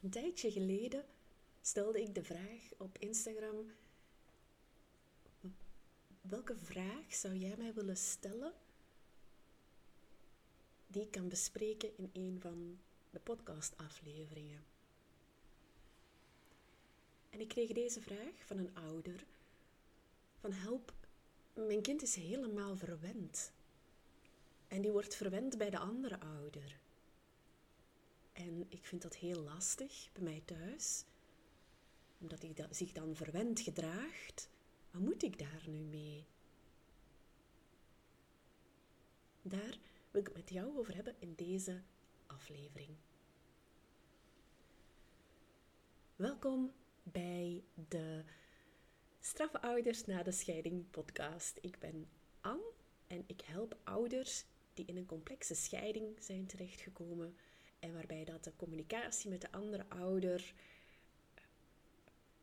Een tijdje geleden stelde ik de vraag op Instagram: welke vraag zou jij mij willen stellen die ik kan bespreken in een van de podcastafleveringen? En ik kreeg deze vraag van een ouder: van help, mijn kind is helemaal verwend. En die wordt verwend bij de andere ouder. En ik vind dat heel lastig bij mij thuis, omdat hij zich dan verwend gedraagt. Wat moet ik daar nu mee? Daar wil ik het met jou over hebben in deze aflevering. Welkom bij de Straffe Ouders na de Scheiding podcast. Ik ben Anne en ik help ouders die in een complexe scheiding zijn terechtgekomen en waarbij dat de communicatie met de andere ouder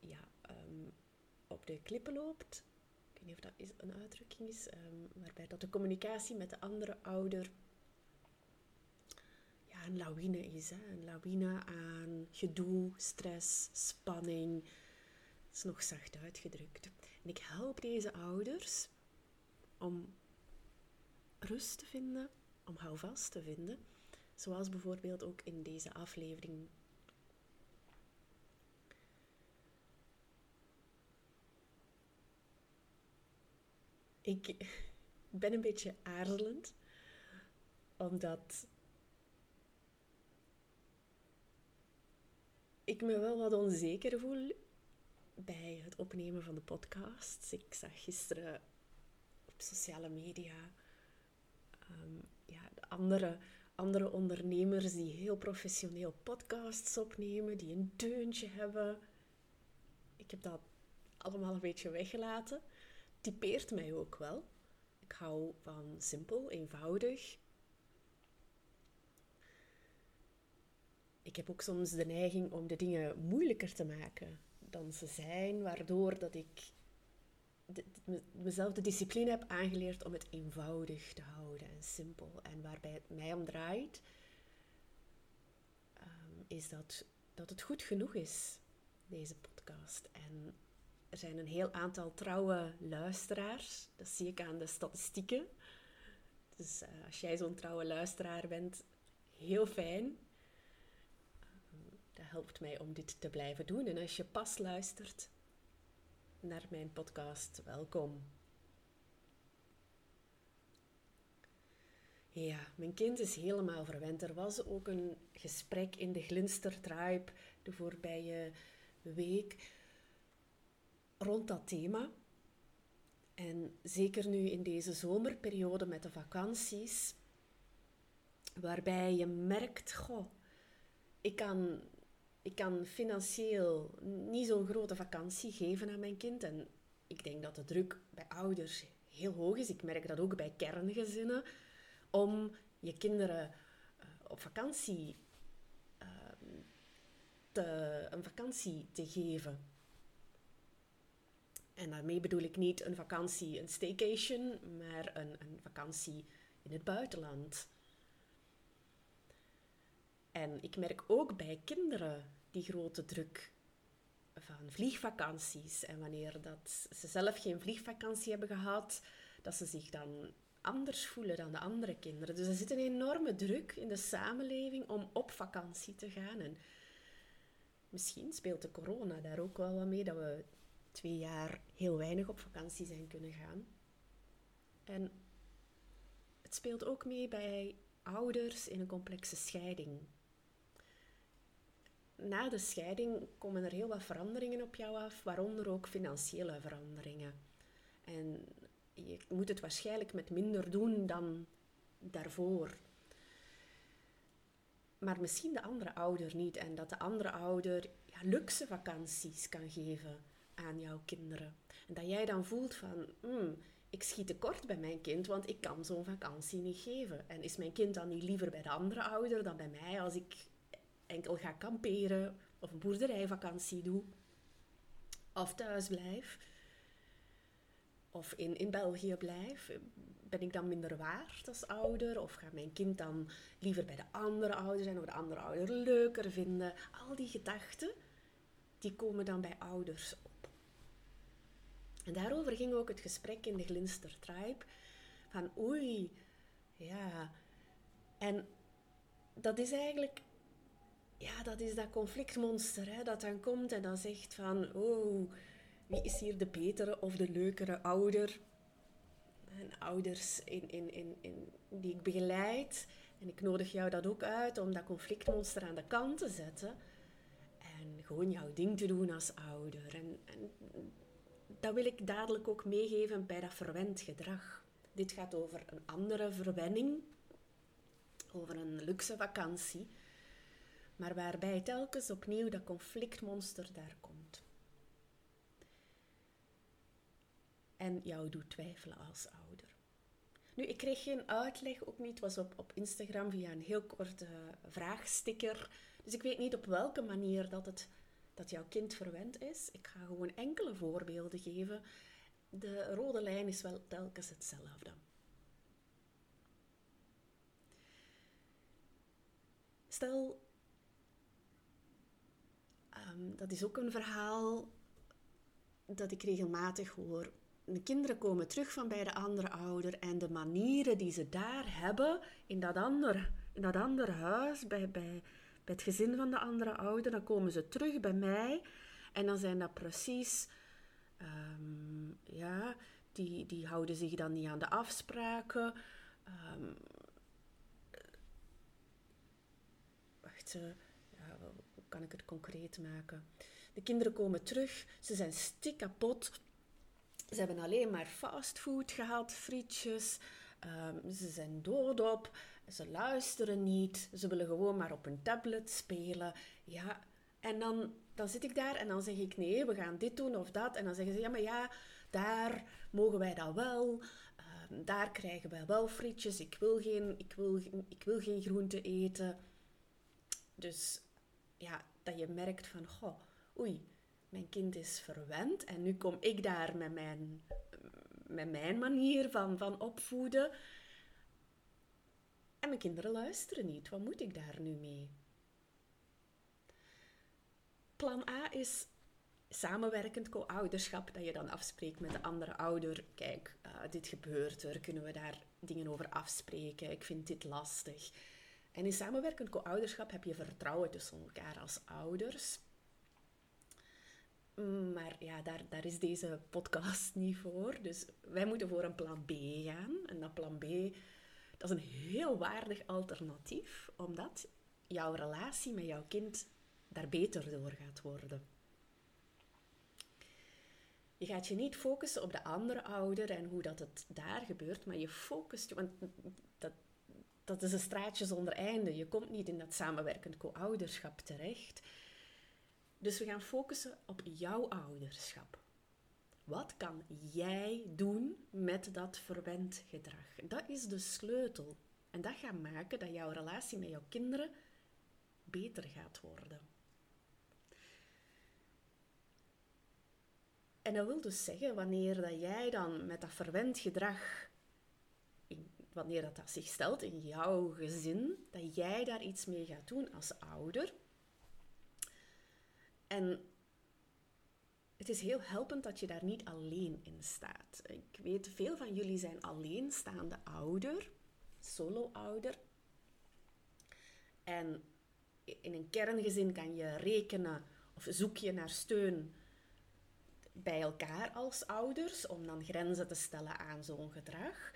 ja, um, op de klippen loopt. Ik weet niet of dat is een uitdrukking is. Um, waarbij dat de communicatie met de andere ouder ja, een lawine is. Een lawine aan gedoe, stress, spanning. Dat is nog zacht uitgedrukt. En ik help deze ouders om rust te vinden, om houvast te vinden Zoals bijvoorbeeld ook in deze aflevering. Ik ben een beetje aarzelend, omdat ik me wel wat onzeker voel bij het opnemen van de podcast. Ik zag gisteren op sociale media um, ja, de andere andere ondernemers die heel professioneel podcasts opnemen, die een deuntje hebben. Ik heb dat allemaal een beetje weggelaten. Typeert mij ook wel. Ik hou van simpel, eenvoudig. Ik heb ook soms de neiging om de dingen moeilijker te maken dan ze zijn, waardoor dat ik mezelf de discipline heb aangeleerd om het eenvoudig te houden en simpel. En waarbij het mij om draait, ehm, is dat, dat het goed genoeg is, deze podcast. En er zijn een heel aantal trouwe luisteraars. Dat zie ik aan de statistieken. Dus uh, als jij zo'n trouwe luisteraar bent, heel fijn. Ehm, dat helpt mij om dit te blijven doen. En als je pas luistert, naar mijn podcast. Welkom. Ja, mijn kind is helemaal verwend. Er was ook een gesprek in de Glinster Tribe de voorbije week rond dat thema. En zeker nu in deze zomerperiode met de vakanties, waarbij je merkt, goh, ik kan ik kan financieel niet zo'n grote vakantie geven aan mijn kind. En ik denk dat de druk bij ouders heel hoog is. Ik merk dat ook bij kerngezinnen. Om je kinderen uh, op vakantie uh, te, een vakantie te geven. En daarmee bedoel ik niet een vakantie, een staycation, maar een, een vakantie in het buitenland. En ik merk ook bij kinderen die grote druk van vliegvakanties. En wanneer dat ze zelf geen vliegvakantie hebben gehad, dat ze zich dan anders voelen dan de andere kinderen. Dus er zit een enorme druk in de samenleving om op vakantie te gaan. En misschien speelt de corona daar ook wel wat mee, dat we twee jaar heel weinig op vakantie zijn kunnen gaan. En het speelt ook mee bij ouders in een complexe scheiding na de scheiding komen er heel wat veranderingen op jou af, waaronder ook financiële veranderingen. En je moet het waarschijnlijk met minder doen dan daarvoor. Maar misschien de andere ouder niet. En dat de andere ouder ja, luxe vakanties kan geven aan jouw kinderen. En dat jij dan voelt van, hmm, ik schiet tekort bij mijn kind, want ik kan zo'n vakantie niet geven. En is mijn kind dan niet liever bij de andere ouder dan bij mij als ik enkel ga kamperen of een boerderijvakantie doe of thuis blijf. of in, in België blijf? Ben ik dan minder waard als ouder? Of gaat mijn kind dan liever bij de andere ouder zijn of de andere ouder leuker vinden? Al die gedachten, die komen dan bij ouders op. En daarover ging ook het gesprek in de Glinster Tribe. Van oei, ja. En dat is eigenlijk, ja, dat is dat conflictmonster hè, dat dan komt en dan zegt van, oh, wie is hier de betere of de leukere ouder? En ouders die ik begeleid. En ik nodig jou dat ook uit om dat conflictmonster aan de kant te zetten. En gewoon jouw ding te doen als ouder. En, en dat wil ik dadelijk ook meegeven bij dat verwend gedrag. Dit gaat over een andere verwenning, over een luxe vakantie, maar waarbij telkens opnieuw dat conflictmonster daar komt. En jou doet twijfelen als ouder. Nu, ik kreeg geen uitleg, ook niet. Het was op, op Instagram via een heel korte vraagsticker. Dus ik weet niet op welke manier dat, het, dat jouw kind verwend is. Ik ga gewoon enkele voorbeelden geven de rode lijn is wel telkens hetzelfde. Stel, dat is ook een verhaal dat ik regelmatig hoor. De kinderen komen terug van bij de andere ouder en de manieren die ze daar hebben, in dat andere, in dat andere huis, bij, bij, bij het gezin van de andere ouder, dan komen ze terug bij mij en dan zijn dat precies Um, ja, die, die houden zich dan niet aan de afspraken. Um, wacht, ja, hoe kan ik het concreet maken? De kinderen komen terug, ze zijn stik kapot. Ze hebben alleen maar fastfood gehad, frietjes. Um, ze zijn doodop, ze luisteren niet, ze willen gewoon maar op een tablet spelen. Ja, en dan dan zit ik daar en dan zeg ik nee, we gaan dit doen of dat. En dan zeggen ze ja, maar ja, daar mogen wij dat wel. Ehm, daar krijgen wij wel frietjes. Ik wil, geen, ik, wil, ik wil geen groente eten. Dus ja, dat je merkt van, goh, oei, mijn kind is verwend. En nu kom ik daar met mijn, met mijn manier van, van opvoeden. En mijn kinderen luisteren niet. Wat moet ik daar nu mee? plan A is samenwerkend co-ouderschap, dat je dan afspreekt met de andere ouder. Kijk, uh, dit gebeurt er, kunnen we daar dingen over afspreken? Ik vind dit lastig. En in samenwerkend co-ouderschap heb je vertrouwen tussen elkaar als ouders. Maar ja, daar, daar is deze podcast niet voor. Dus wij moeten voor een plan B gaan. En dat plan B, dat is een heel waardig alternatief, omdat jouw relatie met jouw kind daar beter door gaat worden. Je gaat je niet focussen op de andere ouder en hoe dat het daar gebeurt, maar je focust, want dat, dat is een straatje zonder einde. Je komt niet in dat samenwerkend co-ouderschap terecht. Dus we gaan focussen op jouw ouderschap. Wat kan jij doen met dat verwend gedrag? Dat is de sleutel. En dat gaat maken dat jouw relatie met jouw kinderen beter gaat worden. En dat wil dus zeggen, wanneer dat jij dan met dat verwend gedrag, wanneer dat, dat zich stelt in jouw gezin, dat jij daar iets mee gaat doen als ouder. En het is heel helpend dat je daar niet alleen in staat. Ik weet, veel van jullie zijn alleenstaande ouder, solo-ouder. En in een kerngezin kan je rekenen of zoek je naar steun bij elkaar als ouders om dan grenzen te stellen aan zo'n gedrag.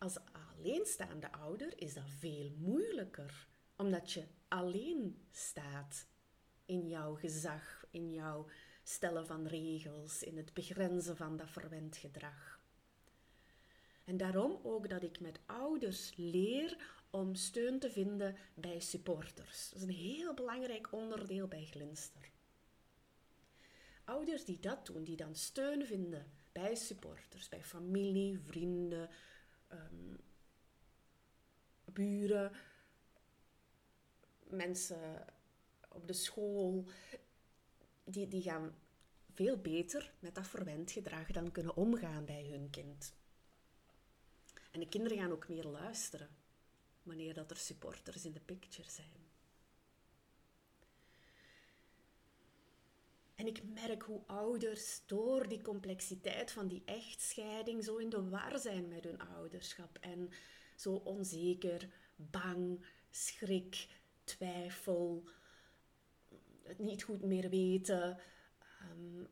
Als alleenstaande ouder is dat veel moeilijker, omdat je alleen staat in jouw gezag, in jouw stellen van regels, in het begrenzen van dat verwend gedrag. En daarom ook dat ik met ouders leer om steun te vinden bij supporters. Dat is een heel belangrijk onderdeel bij Glinster ouders die dat doen, die dan steun vinden bij supporters, bij familie, vrienden, um, buren, mensen op de school, die, die gaan veel beter met dat verwend gedrag dan kunnen omgaan bij hun kind. En de kinderen gaan ook meer luisteren wanneer dat er supporters in de picture zijn. En ik merk hoe ouders door die complexiteit van die echtscheiding zo in de war zijn met hun ouderschap. En zo onzeker, bang, schrik, twijfel, het niet goed meer weten. Ehm,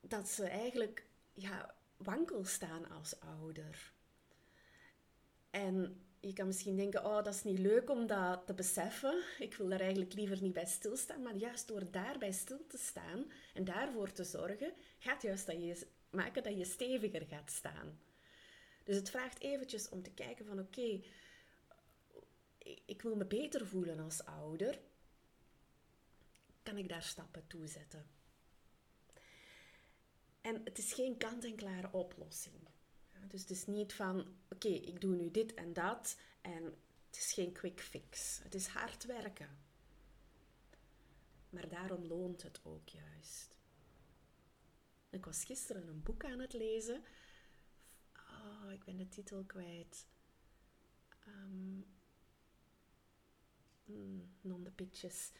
dat ze eigenlijk ja, wankel staan als ouder. En je kan misschien denken, oh, dat is niet leuk om dat te beseffen. Ik wil daar eigenlijk liever niet bij stilstaan. Maar juist door daarbij stil te staan en daarvoor te zorgen, gaat juist dat je maken dat je steviger gaat staan. Dus het vraagt eventjes om te kijken van, oké, ik wil me beter voelen als ouder. Kan ik daar stappen toe zetten? En het is geen kant-en-klare oplossing. Dus het is niet van, oké, ik doe nu dit en dat en het is geen quick fix. Het is hard werken. Maar daarom loont het ook juist. Ik was gisteren een boek aan het lezen. Oh, ik ben de titel kwijt. Um, non the pitches.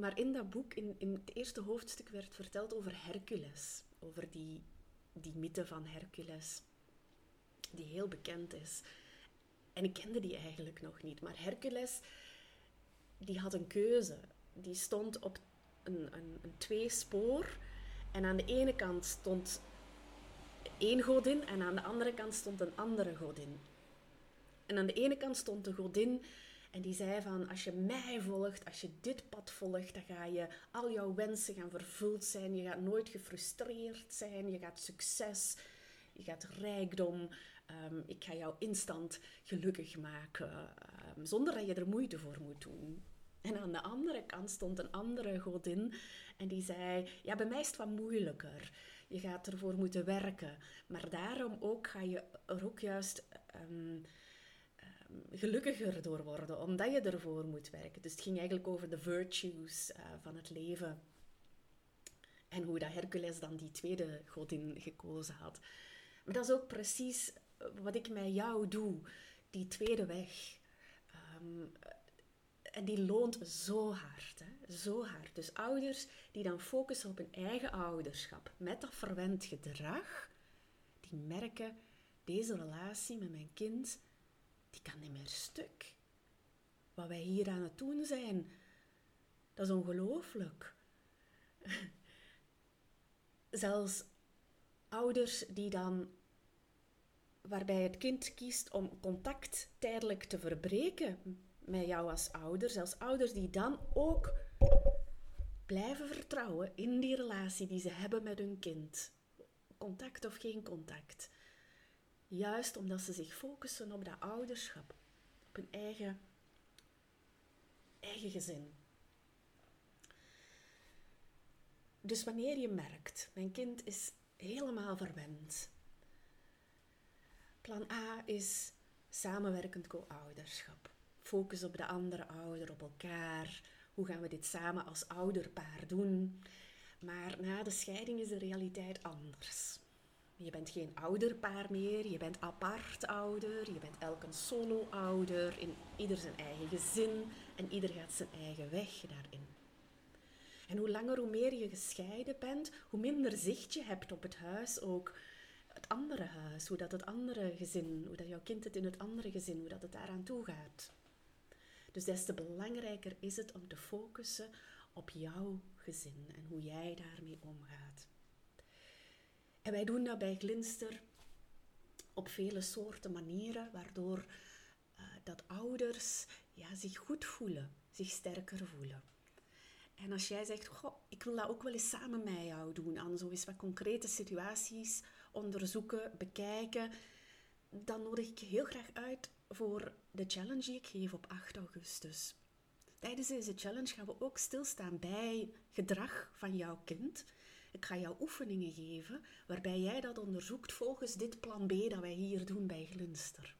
Maar in dat boek, in, in het eerste hoofdstuk, werd verteld over Hercules over die, die mythe van Hercules, die heel bekend is. En ik kende die eigenlijk nog niet. Maar Hercules, die had een keuze. Die stond op een, een, een tweespoor. En aan de ene kant stond één godin en aan de andere kant stond een andere godin. En aan de ene kant stond de godin en die zei van, als je mij volgt, als je dit pad volgt, dan ga je al jouw wensen gaan vervuld zijn. Je gaat nooit gefrustreerd zijn. Je gaat succes. Je gaat rijkdom. Um, ik ga jou instant gelukkig maken. Um, zonder dat je er moeite voor moet doen. En aan de andere kant stond een andere godin en die zei: Ja, bij mij is het wat moeilijker. Je gaat ervoor moeten werken. Maar daarom ook ga je er ook juist um, gelukkiger door worden, omdat je ervoor moet werken. Dus het ging eigenlijk over de virtues uh, van het leven. En hoe dat Hercules dan die tweede godin gekozen had. Maar dat is ook precies wat ik met jou doe. Die tweede weg. Um, en die loont zo hard. Hè? Zo hard. Dus ouders die dan focussen op hun eigen ouderschap met dat verwend gedrag, die merken deze relatie met mijn kind die kan niet meer stuk. Wat wij hier aan het doen zijn, dat is ongelooflijk. Zelfs ouders die dan, waarbij het kind kiest om contact tijdelijk te verbreken met jou als ouder, zelfs ouders die dan ook blijven vertrouwen in die relatie die ze hebben met hun kind. Contact of geen contact. Juist omdat ze zich focussen op dat ouderschap, op hun eigen, eigen gezin. Dus wanneer je merkt, mijn kind is helemaal verwend. Plan A is samenwerkend co-ouderschap. Focus op de andere ouder, op elkaar. Hoe gaan we dit samen als ouderpaar doen? Maar na de scheiding is de realiteit anders. Je bent geen ouderpaar meer, je bent apart ouder, je bent elk een solo-ouder, in ieder zijn eigen gezin en ieder gaat zijn eigen weg daarin. En hoe langer, hoe meer je gescheiden bent, hoe minder zicht je hebt op het huis ook. Het andere huis, hoe dat het andere gezin, hoe dat jouw kind het in het andere gezin, hoe dat het daaraan toe gaat. Dus des te belangrijker is het om te focussen op jouw gezin en hoe jij daarmee omgaat. En wij doen dat bij Glinster op vele soorten manieren, waardoor uh, dat ouders ja, zich goed voelen, zich sterker voelen. En als jij zegt, goh, ik wil dat ook wel eens samen met jou doen, aan zo eens wat concrete situaties onderzoeken, bekijken, dan nodig ik je heel graag uit voor de challenge die ik geef op 8 augustus. Tijdens deze challenge gaan we ook stilstaan bij gedrag van jouw kind. Ik ga jou oefeningen geven waarbij jij dat onderzoekt volgens dit plan B dat wij hier doen bij Glinster.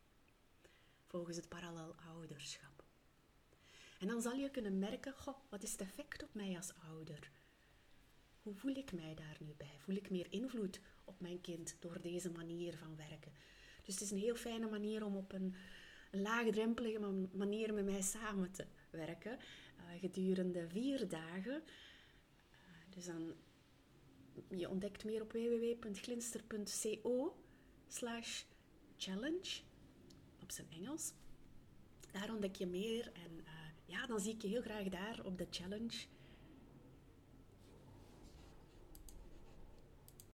Volgens het parallel ouderschap. En dan zal je kunnen merken, goh, wat is het effect op mij als ouder? Hoe voel ik mij daar nu bij? Voel ik meer invloed op mijn kind door deze manier van werken? Dus het is een heel fijne manier om op een laagdrempelige manier met mij samen te werken. Uh, gedurende vier dagen. Uh, dus dan, je ontdekt meer op www.glinster.co slash challenge op zijn Engels. Daar ontdek je meer en uh, ja, dan zie ik je heel graag daar op de challenge.